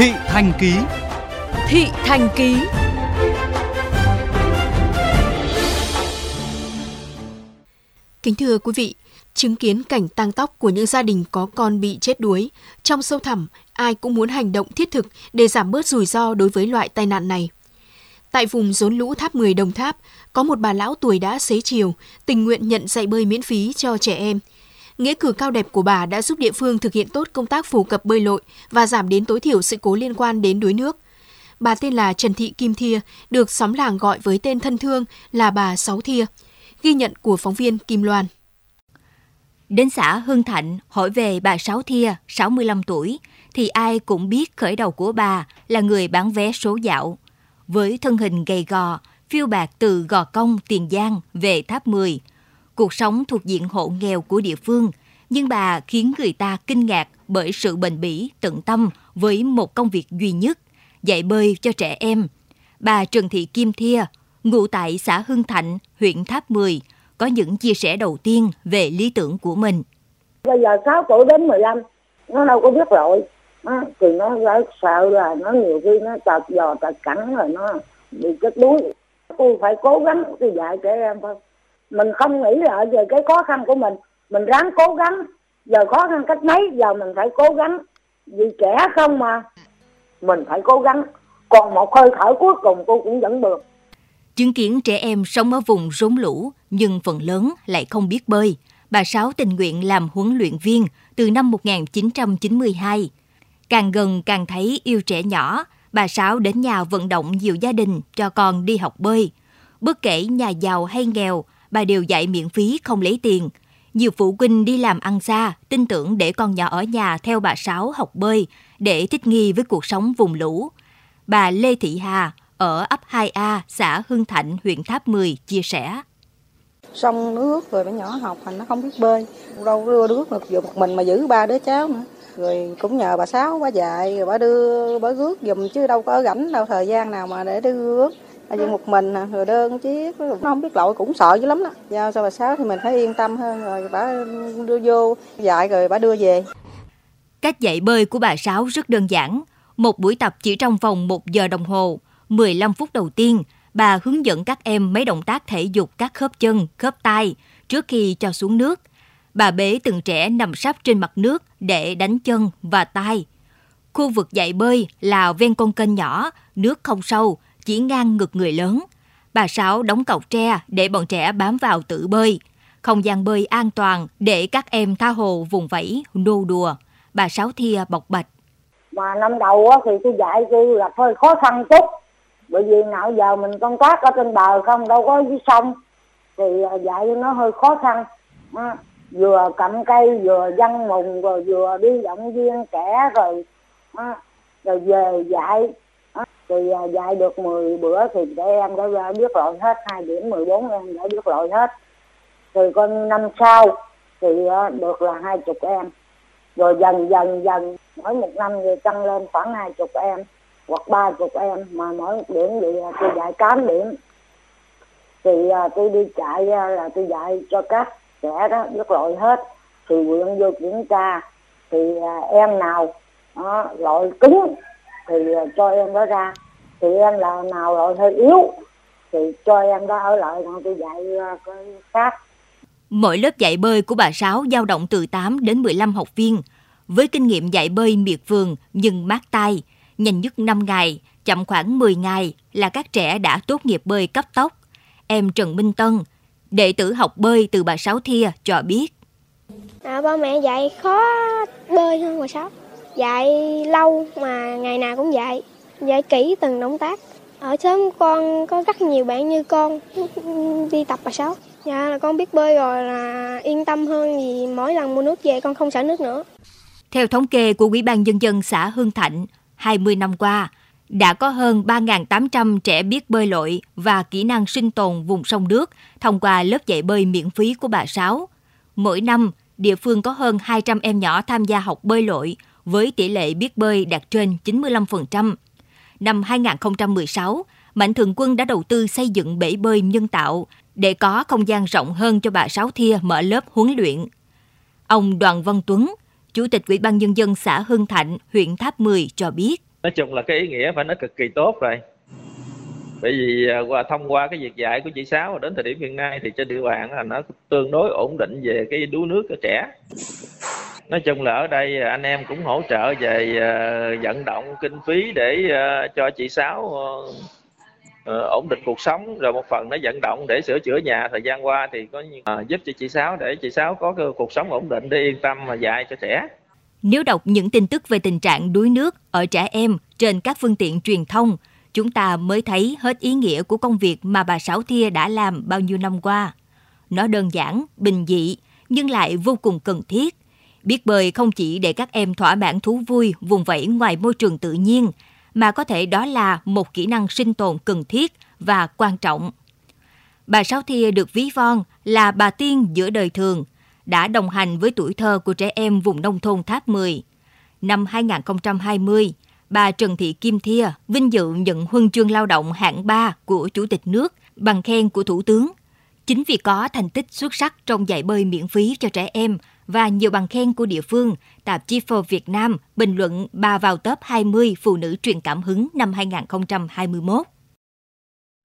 Thị Thành Ký Thị Thành Ký Kính thưa quý vị, chứng kiến cảnh tang tóc của những gia đình có con bị chết đuối, trong sâu thẳm, ai cũng muốn hành động thiết thực để giảm bớt rủi ro đối với loại tai nạn này. Tại vùng rốn lũ tháp 10 Đồng Tháp, có một bà lão tuổi đã xế chiều, tình nguyện nhận dạy bơi miễn phí cho trẻ em. Nghĩa cử cao đẹp của bà đã giúp địa phương thực hiện tốt công tác phổ cập bơi lội và giảm đến tối thiểu sự cố liên quan đến đuối nước. Bà tên là Trần Thị Kim Thia, được xóm làng gọi với tên thân thương là bà Sáu Thia. Ghi nhận của phóng viên Kim Loan. Đến xã Hưng Thạnh hỏi về bà Sáu Thia, 65 tuổi, thì ai cũng biết khởi đầu của bà là người bán vé số dạo. Với thân hình gầy gò, phiêu bạc từ Gò Công, Tiền Giang về Tháp 10. Cuộc sống thuộc diện hộ nghèo của địa phương, nhưng bà khiến người ta kinh ngạc bởi sự bền bỉ, tận tâm với một công việc duy nhất, dạy bơi cho trẻ em. Bà Trần Thị Kim Thia, ngụ tại xã Hưng Thạnh, huyện Tháp 10, có những chia sẻ đầu tiên về lý tưởng của mình. Bây giờ 6 tuổi đến 15, nó đâu có biết rồi. Nó, thì nó rất sợ là nó nhiều khi nó tạt giò tạt cắn rồi nó bị chết đuối. Tôi phải cố gắng tôi dạy trẻ em thôi. Mình không nghĩ lại về cái khó khăn của mình. Mình ráng cố gắng. Giờ khó khăn cách mấy giờ mình phải cố gắng. Vì trẻ không mà. Mình phải cố gắng. Còn một hơi thở cuối cùng cô cũng vẫn được. Chứng kiến trẻ em sống ở vùng rốn lũ nhưng phần lớn lại không biết bơi. Bà Sáu tình nguyện làm huấn luyện viên từ năm 1992. Càng gần càng thấy yêu trẻ nhỏ, bà Sáu đến nhà vận động nhiều gia đình cho con đi học bơi. Bất kể nhà giàu hay nghèo, bà đều dạy miễn phí không lấy tiền. Nhiều phụ huynh đi làm ăn xa, tin tưởng để con nhỏ ở nhà theo bà Sáu học bơi để thích nghi với cuộc sống vùng lũ. Bà Lê Thị Hà ở ấp 2A, xã Hưng Thạnh, huyện Tháp 10 chia sẻ. Sông nước rồi bé nhỏ học hành nó không biết bơi, đâu đưa nước được vừa một mình mà giữ ba đứa cháu nữa. Rồi cũng nhờ bà Sáu bà dạy, rồi bà đưa bà rước giùm chứ đâu có ở rảnh đâu thời gian nào mà để đưa rước. Tại vì một mình à, người đơn chiếc, nó không biết lội cũng sợ dữ lắm đó. Giao cho bà Sáu thì mình thấy yên tâm hơn rồi bà đưa vô dạy rồi bà đưa về. Cách dạy bơi của bà Sáu rất đơn giản. Một buổi tập chỉ trong vòng một giờ đồng hồ. 15 phút đầu tiên, bà hướng dẫn các em mấy động tác thể dục các khớp chân, khớp tay trước khi cho xuống nước. Bà bế từng trẻ nằm sắp trên mặt nước để đánh chân và tay. Khu vực dạy bơi là ven con kênh nhỏ, nước không sâu, chỉ ngang ngực người lớn. Bà Sáu đóng cọc tre để bọn trẻ bám vào tự bơi. Không gian bơi an toàn để các em tha hồ vùng vẫy, nô đùa. Bà Sáu Thia bộc bạch. Mà năm đầu thì tôi dạy tôi gặp hơi khó khăn chút bởi vì nào giờ mình công tác ở trên bờ không đâu có dưới sông thì à, dạy nó hơi khó khăn à, vừa cầm cây vừa văn mùng rồi vừa đi động viên trẻ rồi à, rồi về dạy thì à, dạy được 10 bữa thì à, trẻ em đã biết lội hết hai điểm 14 em đã biết lội hết. Thì con năm sau thì à, được là hai chục em. Rồi dần dần dần mỗi một năm thì tăng lên khoảng hai chục em hoặc ba chục em mà mỗi một điểm thì tôi dạy 8 điểm. Thì tôi đi chạy là tôi dạy cho các trẻ đó biết lội hết thì quyện vô kiểm tra. Thì em nào đó, lội cứng thì cho em đó ra thì em là nào lội hơi yếu thì cho em đó ở lại còn tôi dạy cái khác Mỗi lớp dạy bơi của bà Sáu dao động từ 8 đến 15 học viên. Với kinh nghiệm dạy bơi miệt vườn nhưng mát tay, nhanh nhất 5 ngày, chậm khoảng 10 ngày là các trẻ đã tốt nghiệp bơi cấp tốc. Em Trần Minh Tân, đệ tử học bơi từ bà Sáu Thia cho biết. À, ba mẹ dạy khó bơi hơn bà Sáu. Dạy lâu mà ngày nào cũng dạy, dạy kỹ từng động tác. Ở sớm con có rất nhiều bạn như con đi tập bà Sáu. Dạ là con biết bơi rồi là yên tâm hơn vì mỗi lần mua nước về con không sợ nước nữa. Theo thống kê của Ủy ban Nhân dân xã hương Thạnh, 20 năm qua, đã có hơn 3.800 trẻ biết bơi lội và kỹ năng sinh tồn vùng sông nước thông qua lớp dạy bơi miễn phí của bà Sáu. Mỗi năm, địa phương có hơn 200 em nhỏ tham gia học bơi lội với tỷ lệ biết bơi đạt trên 95%. Năm 2016, Mạnh Thường Quân đã đầu tư xây dựng bể bơi nhân tạo để có không gian rộng hơn cho bà Sáu Thia mở lớp huấn luyện. Ông Đoàn Văn Tuấn, Chủ tịch Ủy ban Nhân dân xã Hưng Thạnh, huyện Tháp 10 cho biết. nói chung là cái ý nghĩa phải nói cực kỳ tốt rồi bởi vì à, qua thông qua cái việc dạy của chị sáu đến thời điểm hiện nay thì trên địa bàn là nó tương đối ổn định về cái đuối nước cho trẻ nói chung là ở đây à, anh em cũng hỗ trợ về à, vận động kinh phí để à, cho chị sáu ờ, ờ, ổn định cuộc sống rồi một phần nó vận động để sửa chữa nhà thời gian qua thì có giúp cho chị sáu để chị sáu có cái cuộc sống ổn định để yên tâm mà dạy cho trẻ nếu đọc những tin tức về tình trạng đuối nước ở trẻ em trên các phương tiện truyền thông chúng ta mới thấy hết ý nghĩa của công việc mà bà Sáu Thia đã làm bao nhiêu năm qua. Nó đơn giản, bình dị, nhưng lại vô cùng cần thiết. Biết bơi không chỉ để các em thỏa mãn thú vui vùng vẫy ngoài môi trường tự nhiên, mà có thể đó là một kỹ năng sinh tồn cần thiết và quan trọng. Bà Sáu Thia được ví von là bà tiên giữa đời thường, đã đồng hành với tuổi thơ của trẻ em vùng nông thôn Tháp 10. Năm 2020, bà Trần Thị Kim Thia vinh dự nhận huân chương lao động hạng 3 của Chủ tịch nước bằng khen của Thủ tướng. Chính vì có thành tích xuất sắc trong dạy bơi miễn phí cho trẻ em và nhiều bằng khen của địa phương, tạp chí Forbes Việt Nam bình luận bà vào top 20 phụ nữ truyền cảm hứng năm 2021.